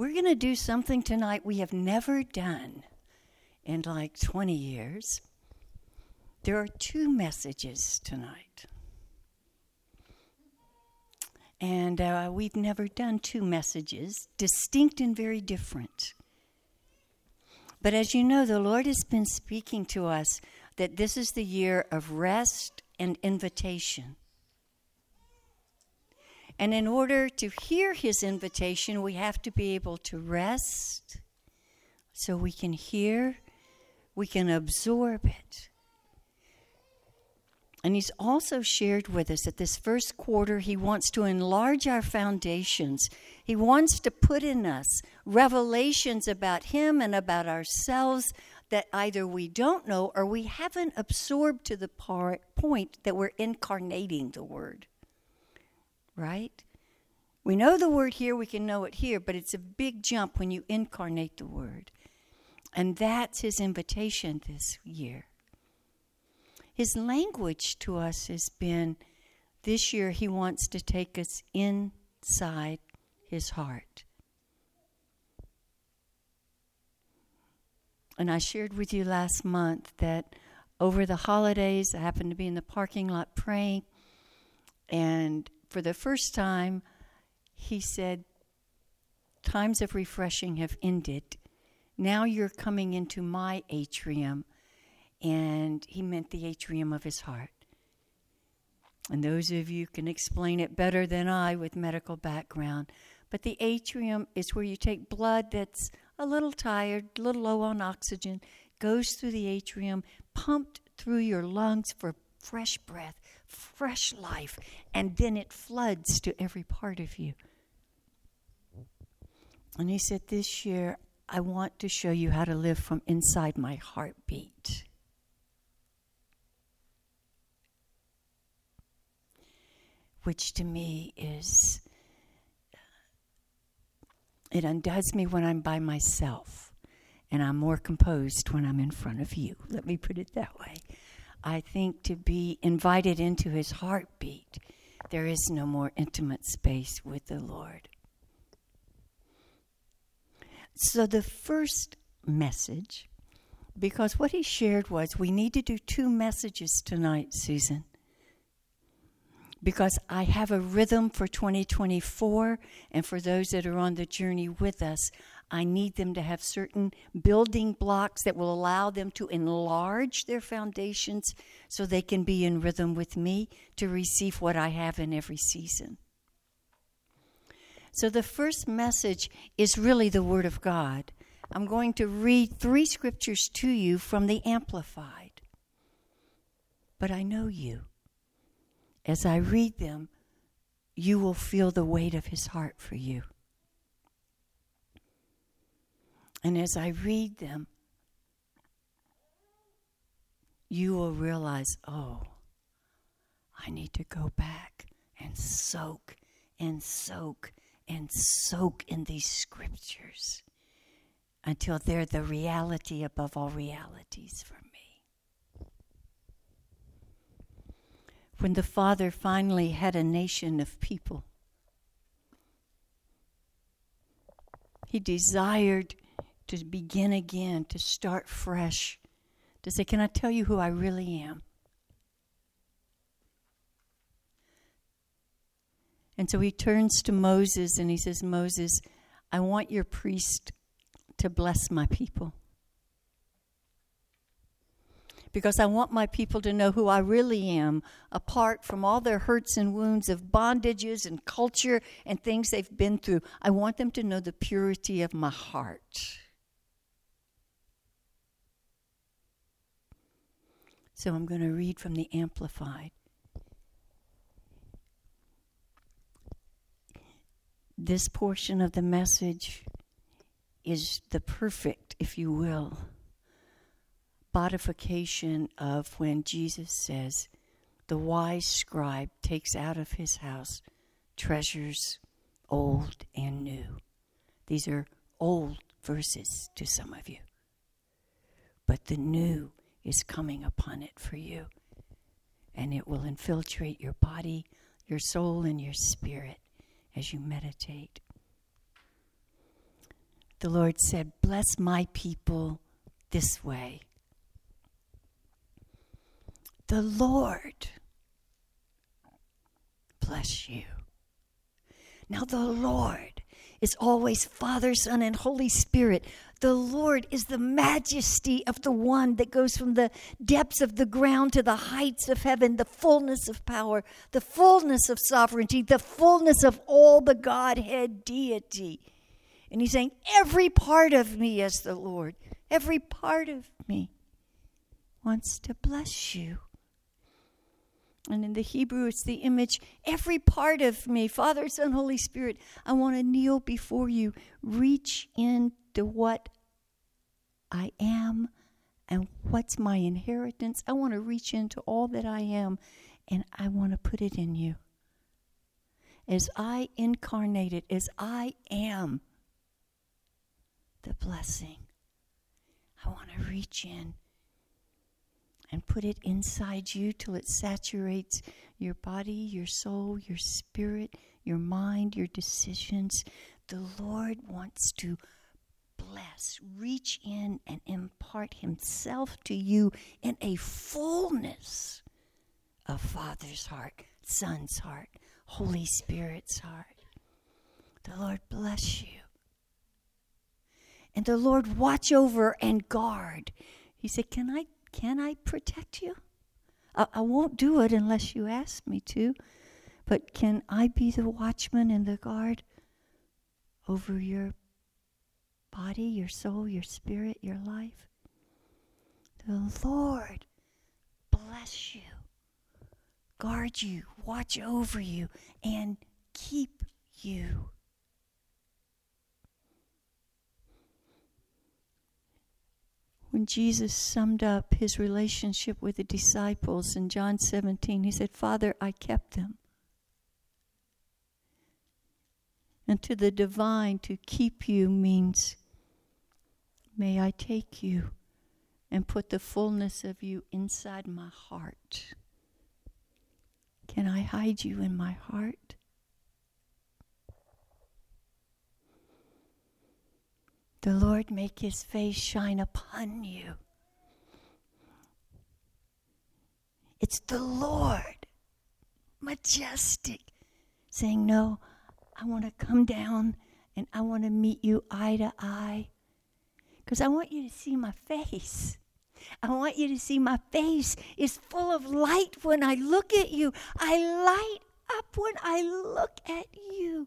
We're going to do something tonight we have never done in like 20 years. There are two messages tonight. And uh, we've never done two messages, distinct and very different. But as you know, the Lord has been speaking to us that this is the year of rest and invitation. And in order to hear His invitation, we have to be able to rest so we can hear, we can absorb it. And he's also shared with us that this first quarter, he wants to enlarge our foundations. He wants to put in us revelations about him and about ourselves that either we don't know or we haven't absorbed to the point that we're incarnating the word. Right? We know the word here, we can know it here, but it's a big jump when you incarnate the word. And that's his invitation this year. His language to us has been this year, he wants to take us inside his heart. And I shared with you last month that over the holidays, I happened to be in the parking lot praying, and for the first time, he said, Times of refreshing have ended. Now you're coming into my atrium and he meant the atrium of his heart. And those of you can explain it better than I with medical background. But the atrium is where you take blood that's a little tired, a little low on oxygen, goes through the atrium, pumped through your lungs for fresh breath, fresh life, and then it floods to every part of you. And he said, This year, I want to show you how to live from inside my heartbeat. which to me is uh, it undoes me when I'm by myself, and I'm more composed when I'm in front of you. Let me put it that way. I think to be invited into his heartbeat, there is no more intimate space with the Lord. So, the first message, because what he shared was we need to do two messages tonight, Susan because I have a rhythm for 2024, and for those that are on the journey with us, I need them to have certain building blocks that will allow them to enlarge their foundations so they can be in rhythm with me to receive what I have in every season. So, the first message is really the Word of God. I'm going to read three scriptures to you from the Amplified. But I know you as I read them, you will feel the weight of his heart for you. And as I read them, you will realize, oh, I need to go back and soak and soak and soak in these scriptures until they're the reality above all realities for me. when the Father finally had a nation of people. He desired to begin again, to start fresh, to say, Can I tell you who I really am? And so he turns to Moses and he says, Moses, I want your priest to bless my people because I want my people to know who I really am, apart from all their hurts and wounds of bondages and culture and things they've been through. I want them to know the purity of my heart. So I'm going to read from the Amplified. This portion of the message is the perfect, if you will bodification of when Jesus says, The wise scribe takes out of his house treasures old and new. These are old verses to some of you. But the new is coming upon it for you. And it will infiltrate your body, your soul, and your spirit as you meditate. the Lord said, Bless my people this way. The Lord bless you. Now, the Lord is always Father, Son, and Holy Spirit. The Lord is the majesty of the one that goes from the depths of the ground to the heights of heaven, the fullness of power, the fullness of sovereignty, the fullness of all the Godhead deity. And he's saying, Every part of me is the Lord. Every part of me wants to bless you. And in the Hebrew, it's the image, every part of me, Father, Son, Holy Spirit, I want to kneel before you, reach into what I am and what's my inheritance. I want to reach into all that I am and I want to put it in you. As I incarnate it, as I am the blessing, I want to reach in and put it inside you till it saturates your body, your soul, your spirit, your mind, your decisions. The Lord wants to bless, reach in and impart Himself to you in a fullness of Father's heart, Son's heart, Holy Spirit's heart. The Lord bless you. And the Lord watch over and guard. He said, Can I can I protect you? I, I won't do it unless you ask me to, but can I be the watchman and the guard over your body, your soul, your spirit, your life? The Lord bless you, guard you, watch over you, and keep you. When Jesus summed up his relationship with the disciples in John 17, he said, Father, I kept them. And to the divine, to keep you means, may I take you and put the fullness of you inside my heart. Can I hide you in my heart? The Lord make his face shine upon you. It's the Lord, majestic, saying, No, I want to come down and I want to meet you eye to eye because I want you to see my face. I want you to see my face is full of light when I look at you. I light up when I look at you.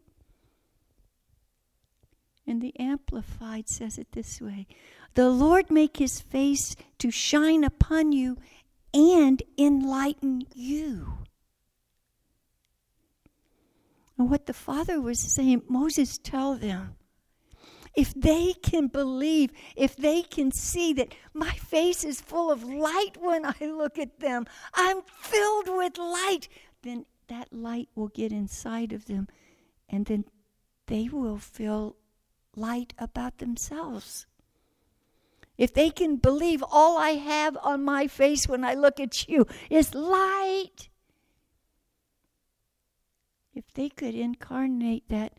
And the Amplified says it this way The Lord make his face to shine upon you and enlighten you. And what the Father was saying, Moses, tell them. If they can believe, if they can see that my face is full of light when I look at them, I'm filled with light, then that light will get inside of them and then they will feel light about themselves. If they can believe all I have on my face when I look at you is light, if they could incarnate that,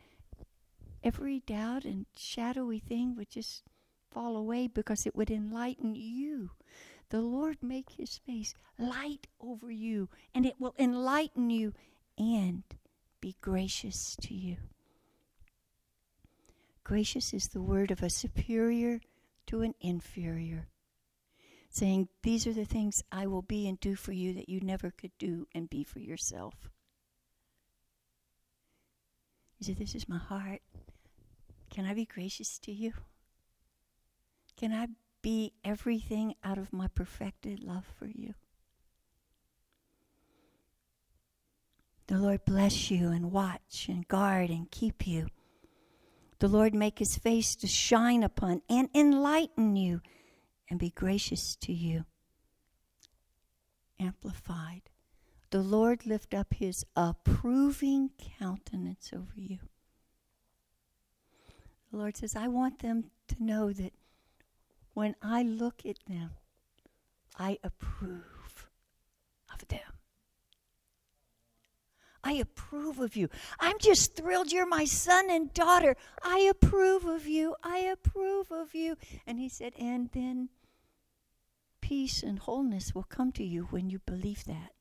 every doubt and shadowy thing would just fall away because it would enlighten you. The Lord make his face light over you, and it will enlighten you and be gracious to you. Gracious is the word of a superior to an inferior, saying, These are the things I will be and do for you that you never could do and be for yourself. He said, This is my heart. Can I be gracious to you? Can I be everything out of my perfected love for you? The Lord bless you and watch and guard and keep you the Lord make his face to shine upon and enlighten you and be gracious to you. Amplified. The Lord lift up his approving countenance over you. The Lord says, I want them to know that when I look at them, I approve of them. I approve of you. I'm just thrilled you're my son and daughter. I approve of you. I approve of you. And he said, And then peace and wholeness will come to you when you believe that.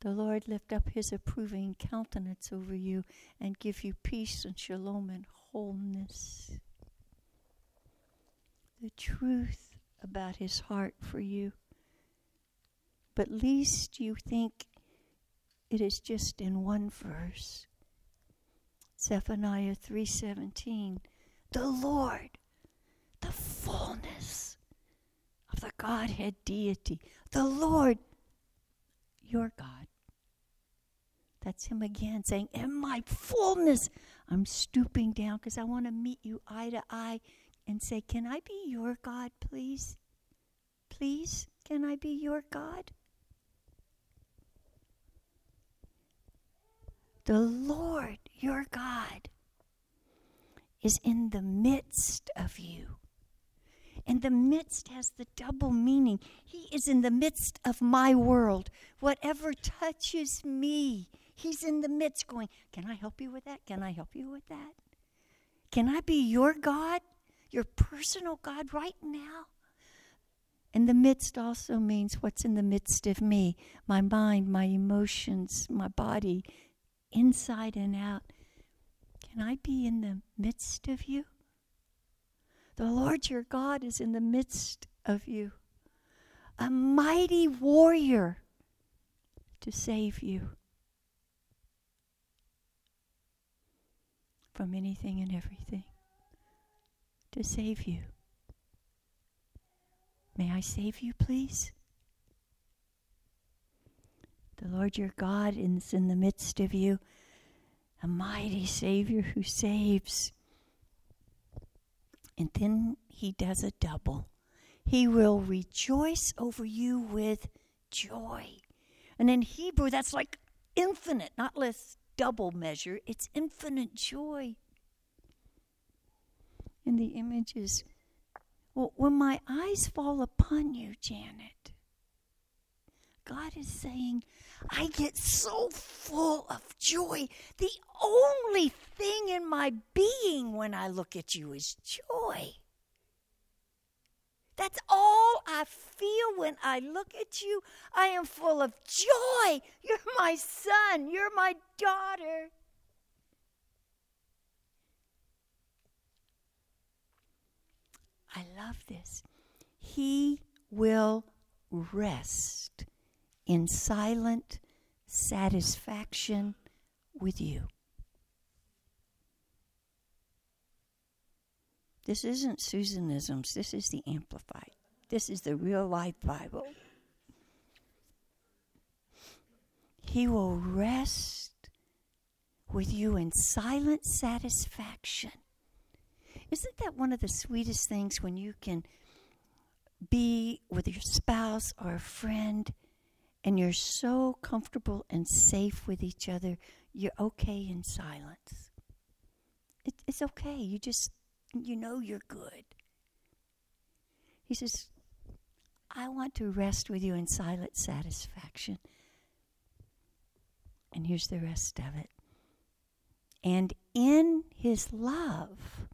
The Lord lift up his approving countenance over you and give you peace and shalom and wholeness. The truth about his heart for you but least you think it is just in one verse. Zephaniah 3:17 The Lord the fullness of the Godhead deity the Lord your God. That's him again saying in my fullness I'm stooping down because I want to meet you eye to eye and say can I be your God please? Please can I be your God The Lord your God is in the midst of you. And the midst has the double meaning. He is in the midst of my world. Whatever touches me, He's in the midst going, Can I help you with that? Can I help you with that? Can I be your God, your personal God right now? And the midst also means what's in the midst of me my mind, my emotions, my body, inside and out. Can I be in the midst of you? The Lord your God is in the midst of you, a mighty warrior to save you from anything and everything, to save you. May I save you, please? The Lord your God is in the midst of you, a mighty Savior who saves. And then he does a double. He will rejoice over you with joy. And in Hebrew, that's like infinite, not less double measure. It's infinite joy. And the image is well, when my eyes fall upon you, Janet, God is saying, I get so full of joy. The only thing in my being when I look at you is joy. That's all I feel when I look at you. I am full of joy. You're my son. You're my daughter. I love this. He will rest in silent satisfaction with you. This isn't Susanisms, this is the Amplified. This is the real life Bible. He will rest with you in silent satisfaction. Isn't that one of the sweetest things when you can be with your spouse or a friend and you're so comfortable and safe with each other, you're okay in silence. It, it's okay. You just, you know you're good. He says, I want to rest with you in silent satisfaction. And here's the rest of it. And in his love,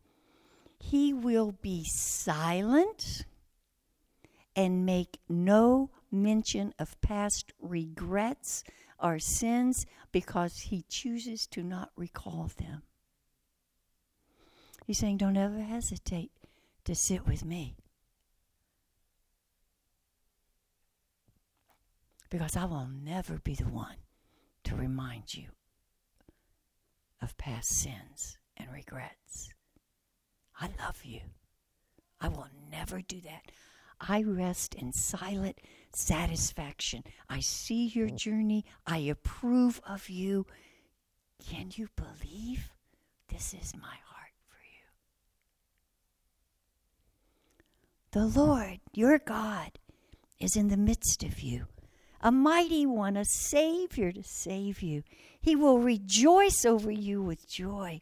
he will be silent and make no mention of past regrets or sins because he chooses to not recall them. He's saying, Don't ever hesitate to sit with me. Because I will never be the one to remind you of past sins and regrets. I love you. I will never do that. I rest in silent satisfaction. I see your mm. journey. I approve of you. Can you believe this is my heart for you? The Lord, your God, is in the midst of you, a mighty one, a Savior to save you. He will rejoice over you with joy.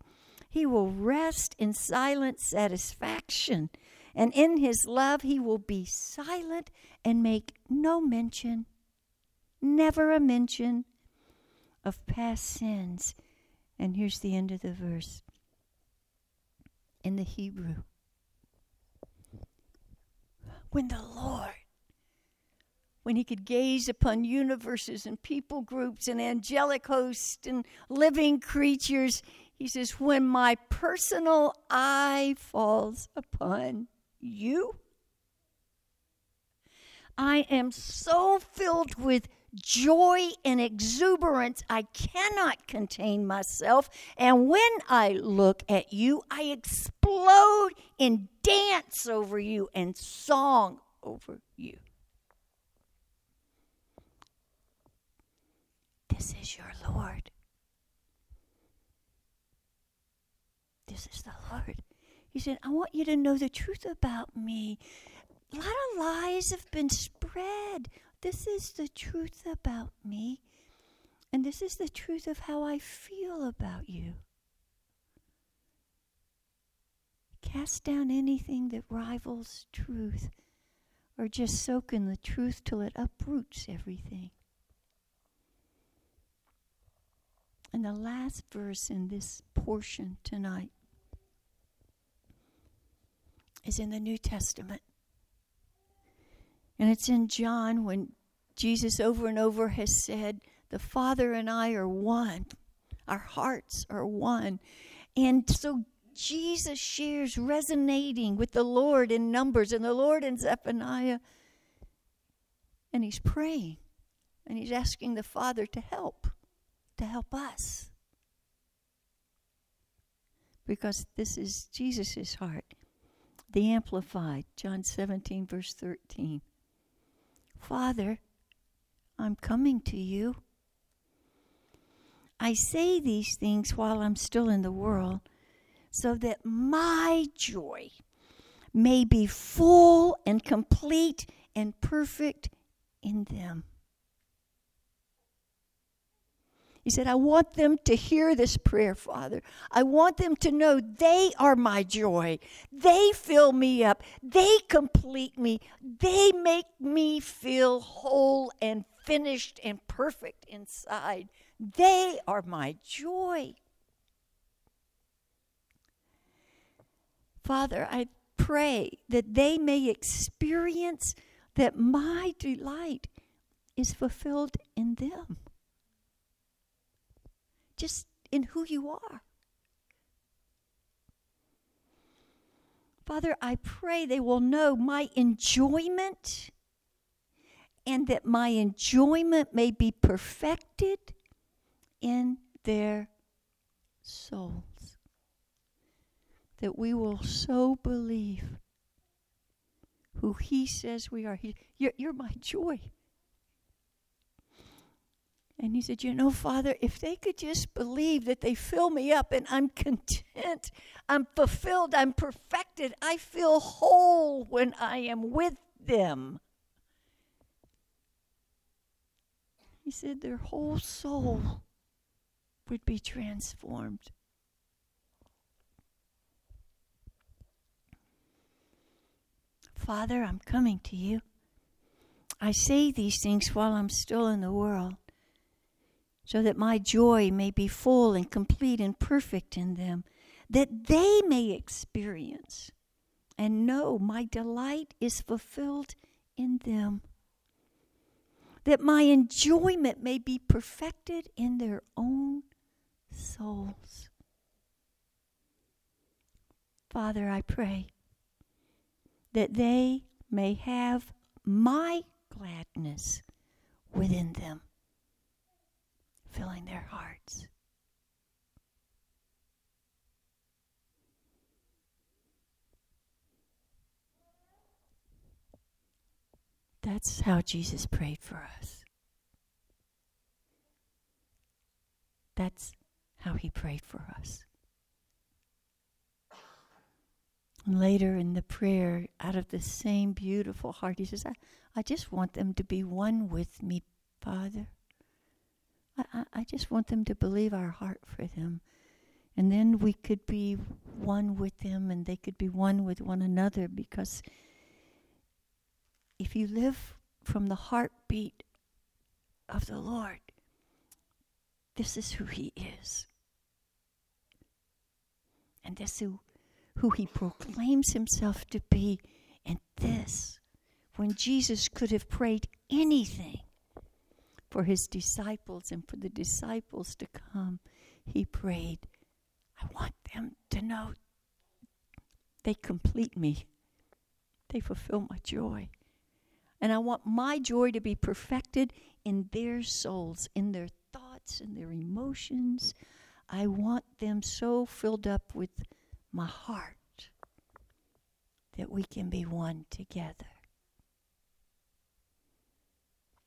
He will rest in silent satisfaction and in his love he will be silent and make no mention, never a mention of past sins. And here's the end of the verse in the Hebrew. When the Lord, when he could gaze upon universes and people groups and angelic hosts and living creatures, he says, When my personal eye falls upon you, I am so filled with joy and exuberance. I cannot contain myself. And when I look at you, I explode in dance over you and song over you. This is your Lord. This is the Lord. He said, I want you to know the truth about me. A lot of lies have been spread. This is the truth about me, and this is the truth of how I feel about you. Cast down anything that rivals truth, or just soak in the truth till it uproots everything. And the last verse in this portion tonight is in the New Testament. And it's in John when Jesus over and over has said, The Father and I are one. Our hearts are one. And so Jesus shares resonating with the Lord in Numbers and the Lord in Zephaniah. And he's praying and he's asking the Father to help, to help us. Because this is Jesus' heart. The Amplified, John 17, verse 13. Father, I'm coming to you. I say these things while I'm still in the world, so that my joy may be full and complete and perfect in them. He said, I want them to hear this prayer, Father. I want them to know they are my joy. They fill me up. They complete me. They make me feel whole and finished and perfect inside. They are my joy. Father, I pray that they may experience that my delight is fulfilled in them just in who you are. Father, I pray they will know my enjoyment and that my enjoyment may be perfected in their souls. That we will so believe who He says we are. You're, you're my joy. And he said, You know, Father, if they could just believe that they fill me up and I'm content, I'm fulfilled, I'm perfected, I feel whole when I am with them. He said, Their whole soul would be transformed. Father, I'm coming to you. I say these things while I'm still in the world so that my joy may be full and complete and perfect in them, that they may experience and know my delight is fulfilled in them, that my enjoyment may be perfected in their own souls. Father, I pray that they may have my gladness within them filling their hearts. That's how Jesus prayed for us. That's how he prayed for us. And later in the prayer, out of the same beautiful heart, he says, I, I just want them to be one with me, Father. I, I just want them to believe our heart for them. And then we could be one with them and they could be one with one another because if you live from the heartbeat of the Lord. This is who He is. And this is who, who He proclaims Himself to be. And this, when Jesus could have prayed anything for His disciples and for the disciples to come, He prayed, I want them to know they complete me, they fulfill my joy. And I want my joy to be perfected in their souls, in their thoughts, in their emotions. I want them so filled up with my heart that we can be one together.